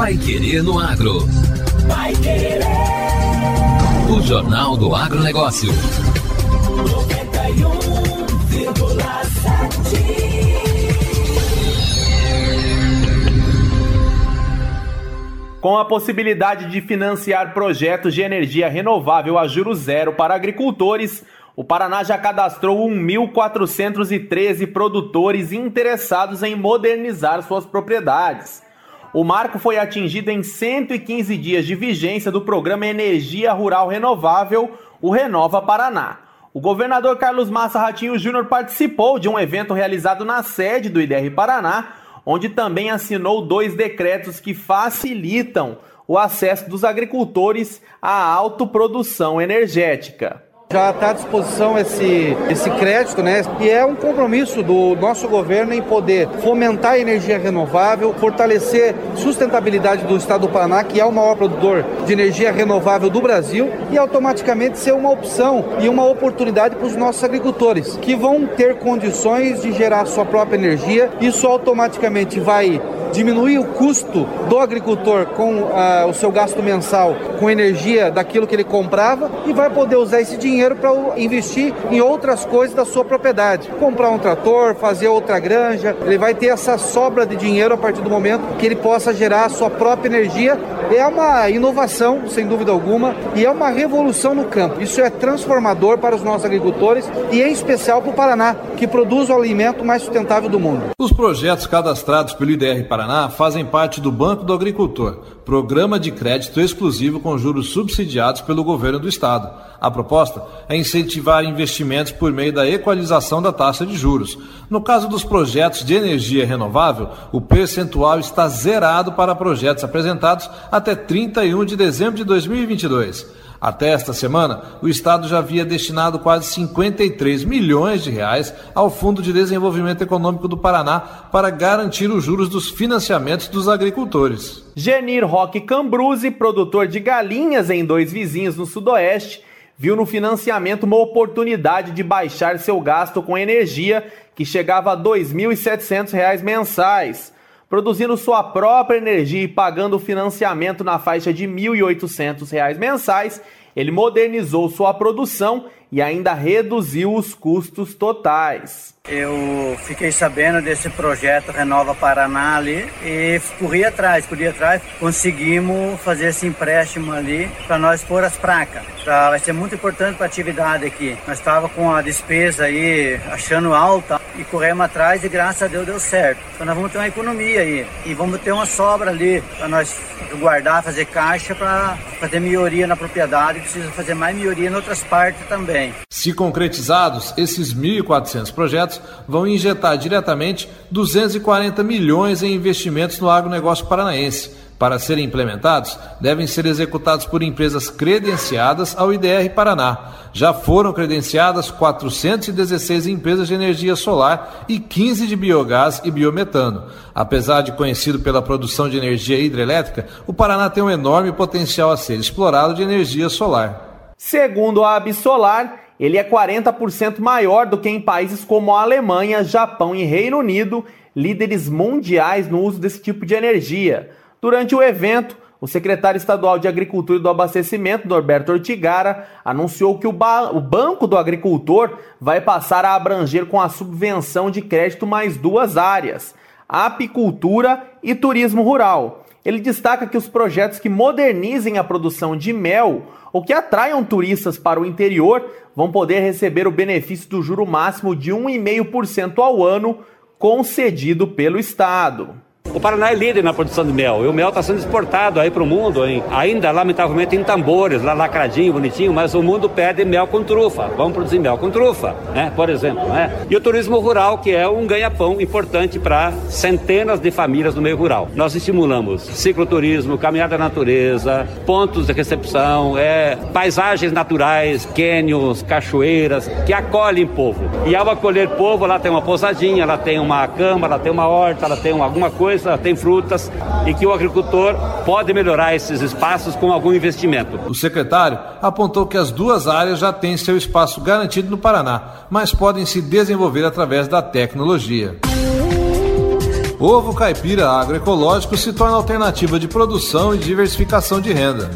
Pai Querer no Agro. Pai Querer. O Jornal do Agronegócio. 91,7. Com a possibilidade de financiar projetos de energia renovável a juro zero para agricultores, o Paraná já cadastrou 1.413 produtores interessados em modernizar suas propriedades. O marco foi atingido em 115 dias de vigência do programa Energia Rural Renovável, o Renova Paraná. O governador Carlos Massa Ratinho Júnior participou de um evento realizado na sede do IDR Paraná, onde também assinou dois decretos que facilitam o acesso dos agricultores à autoprodução energética. Já está à disposição esse, esse crédito, né? E é um compromisso do nosso governo em poder fomentar a energia renovável, fortalecer sustentabilidade do estado do Paraná, que é o maior produtor de energia renovável do Brasil, e automaticamente ser uma opção e uma oportunidade para os nossos agricultores, que vão ter condições de gerar sua própria energia. Isso automaticamente vai diminuir o custo do agricultor com ah, o seu gasto mensal com energia daquilo que ele comprava e vai poder usar esse dinheiro para investir em outras coisas da sua propriedade. Comprar um trator, fazer outra granja, ele vai ter essa sobra de dinheiro a partir do momento que ele possa gerar a sua própria energia. É uma inovação, sem dúvida alguma, e é uma revolução no campo. Isso é transformador para os nossos agricultores e em especial para o Paraná, que produz o alimento mais sustentável do mundo. Os projetos cadastrados pelo IDR Paraná Paraná fazem parte do Banco do Agricultor, programa de crédito exclusivo com juros subsidiados pelo governo do estado. A proposta é incentivar investimentos por meio da equalização da taxa de juros. No caso dos projetos de energia renovável, o percentual está zerado para projetos apresentados até 31 de dezembro de 2022. Até esta semana, o Estado já havia destinado quase 53 milhões de reais ao Fundo de Desenvolvimento Econômico do Paraná para garantir os juros dos financiamentos dos agricultores. Genir Roque Cambruzzi, produtor de galinhas em dois vizinhos no Sudoeste, viu no financiamento uma oportunidade de baixar seu gasto com energia, que chegava a R$ 2.700 mensais produzindo sua própria energia e pagando financiamento na faixa de R$ 1.800 mensais, ele modernizou sua produção e ainda reduziu os custos totais. Eu fiquei sabendo desse projeto Renova Paraná ali e corri atrás, corri atrás, conseguimos fazer esse empréstimo ali para nós pôr as placas. Pra, vai ser muito importante para a atividade aqui. Nós estava com a despesa aí achando alta e corremos atrás e graças a Deus deu certo. Então nós vamos ter uma economia aí e vamos ter uma sobra ali para nós guardar, fazer caixa para fazer melhoria na propriedade. Precisa fazer mais melhoria em outras partes também. Se concretizados, esses 1.400 projetos vão injetar diretamente 240 milhões em investimentos no agronegócio paranaense. Para serem implementados, devem ser executados por empresas credenciadas ao IDR Paraná. Já foram credenciadas 416 empresas de energia solar e 15 de biogás e biometano. Apesar de conhecido pela produção de energia hidrelétrica, o Paraná tem um enorme potencial a ser explorado de energia solar. Segundo a Absolar, ele é 40% maior do que em países como a Alemanha, Japão e Reino Unido, líderes mundiais no uso desse tipo de energia. Durante o evento, o secretário estadual de Agricultura e do Abastecimento, Norberto Ortigara, anunciou que o, ba o Banco do Agricultor vai passar a abranger com a subvenção de crédito mais duas áreas: apicultura e turismo rural. Ele destaca que os projetos que modernizem a produção de mel ou que atraiam turistas para o interior vão poder receber o benefício do juro máximo de 1,5% ao ano concedido pelo Estado. O Paraná é líder na produção de mel. E o mel está sendo exportado aí para o mundo, hein? ainda lamentavelmente em tambores, lá lacradinho, bonitinho, mas o mundo pede mel com trufa. Vamos produzir mel com trufa, né? por exemplo. Né? E o turismo rural, que é um ganha-pão importante para centenas de famílias no meio rural. Nós estimulamos cicloturismo, caminhada na natureza, pontos de recepção, é, paisagens naturais, cânions, cachoeiras, que acolhem povo. E ao acolher povo, lá tem uma pousadinha, lá tem uma cama, lá tem uma horta, lá tem alguma coisa tem frutas e que o agricultor pode melhorar esses espaços com algum investimento. O secretário apontou que as duas áreas já têm seu espaço garantido no Paraná, mas podem se desenvolver através da tecnologia. ovo caipira agroecológico se torna alternativa de produção e diversificação de renda.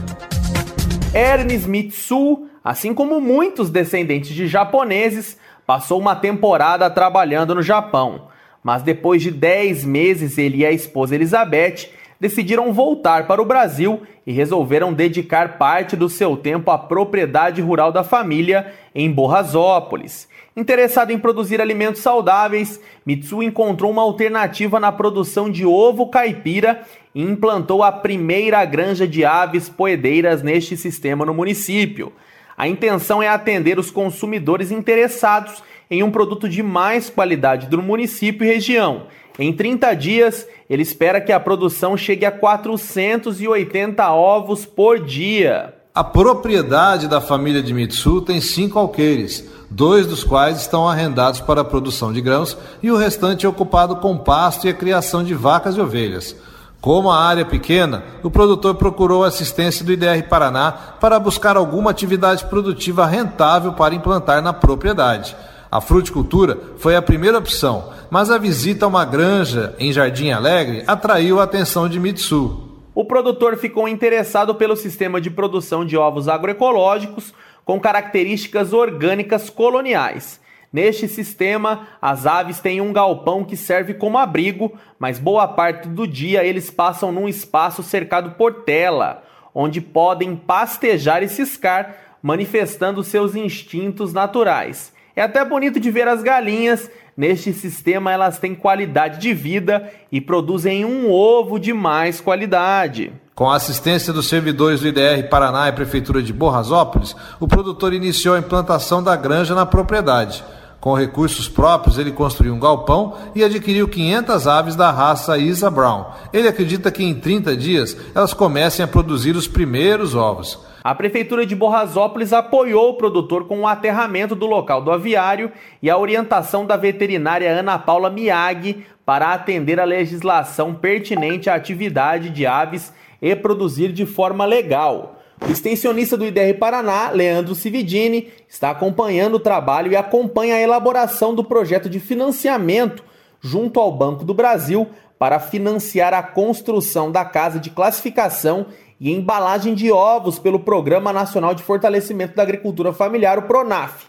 Ernest Mitsu, assim como muitos descendentes de japoneses, passou uma temporada trabalhando no Japão. Mas depois de 10 meses, ele e a esposa Elizabeth decidiram voltar para o Brasil e resolveram dedicar parte do seu tempo à propriedade rural da família em Borrasópolis. Interessado em produzir alimentos saudáveis, Mitsu encontrou uma alternativa na produção de ovo caipira e implantou a primeira granja de aves poedeiras neste sistema no município. A intenção é atender os consumidores interessados em um produto de mais qualidade do município e região. Em 30 dias, ele espera que a produção chegue a 480 ovos por dia. A propriedade da família de Mitsu tem cinco alqueires, dois dos quais estão arrendados para a produção de grãos e o restante é ocupado com pasto e a criação de vacas e ovelhas. Como a área é pequena, o produtor procurou assistência do IDR Paraná para buscar alguma atividade produtiva rentável para implantar na propriedade. A fruticultura foi a primeira opção, mas a visita a uma granja em Jardim Alegre atraiu a atenção de Mitsu. O produtor ficou interessado pelo sistema de produção de ovos agroecológicos com características orgânicas coloniais. Neste sistema, as aves têm um galpão que serve como abrigo, mas boa parte do dia eles passam num espaço cercado por tela, onde podem pastejar e ciscar, manifestando seus instintos naturais. É até bonito de ver as galinhas. Neste sistema, elas têm qualidade de vida e produzem um ovo de mais qualidade. Com a assistência dos servidores do IDR Paraná e Prefeitura de Borrasópolis, o produtor iniciou a implantação da granja na propriedade. Com recursos próprios, ele construiu um galpão e adquiriu 500 aves da raça Isa Brown. Ele acredita que em 30 dias elas comecem a produzir os primeiros ovos. A Prefeitura de Borrasópolis apoiou o produtor com o aterramento do local do aviário e a orientação da veterinária Ana Paula Miag para atender a legislação pertinente à atividade de aves e produzir de forma legal. O extensionista do IDR Paraná, Leandro Cividini, está acompanhando o trabalho e acompanha a elaboração do projeto de financiamento junto ao Banco do Brasil para financiar a construção da casa de classificação e embalagem de ovos pelo Programa Nacional de Fortalecimento da Agricultura Familiar, o PRONAF.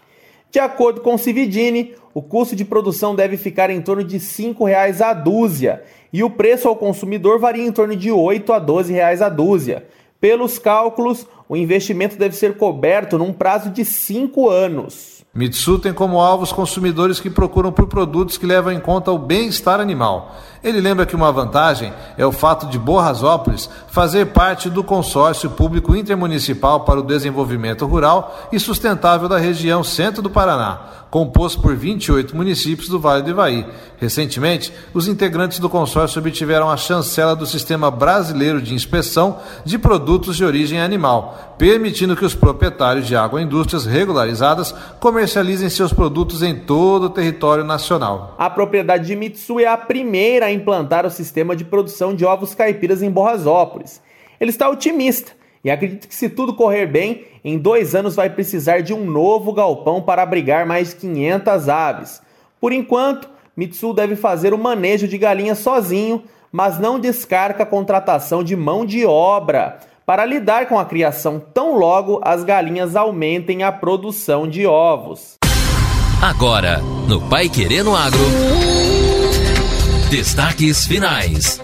De acordo com Cividini, o custo de produção deve ficar em torno de R$ 5,00 a dúzia e o preço ao consumidor varia em torno de R$ 8 a R$ 12,00 a dúzia. Pelos cálculos, o investimento deve ser coberto num prazo de 5 anos. Mitsu tem como alvo os consumidores que procuram por produtos que levam em conta o bem-estar animal. Ele lembra que uma vantagem é o fato de Borrasópolis fazer parte do consórcio público intermunicipal para o desenvolvimento rural e sustentável da região centro do Paraná, composto por 28 municípios do Vale do Ivaí. Recentemente, os integrantes do consórcio obtiveram a chancela do Sistema Brasileiro de Inspeção de Produtos de Origem Animal, permitindo que os proprietários de agroindústrias regularizadas comercializem comercializem seus produtos em todo o território nacional. A propriedade de Mitsu é a primeira a implantar o sistema de produção de ovos caipiras em Borrasópolis. Ele está otimista e acredita que, se tudo correr bem, em dois anos vai precisar de um novo galpão para abrigar mais de 500 aves. Por enquanto, Mitsu deve fazer o manejo de galinhas sozinho, mas não descarta a contratação de mão de obra para lidar com a criação tão logo as galinhas aumentem a produção de ovos. Agora, no Pai Querendo Agro. Destaques finais.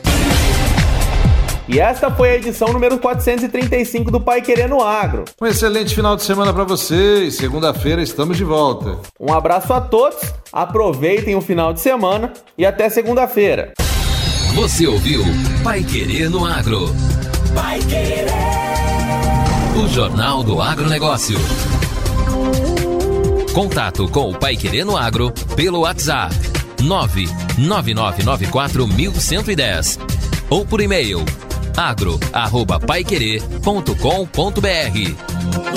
E esta foi a edição número 435 do Pai Querendo Agro. Um excelente final de semana para vocês. Segunda-feira estamos de volta. Um abraço a todos, aproveitem o final de semana e até segunda-feira. Você ouviu Pai Querendo Agro. Vai querer. O Jornal do Agronegócio. Contato com o Pai Querendo Agro pelo WhatsApp 999941110 ou por e-mail agro@paiquerer.com.br.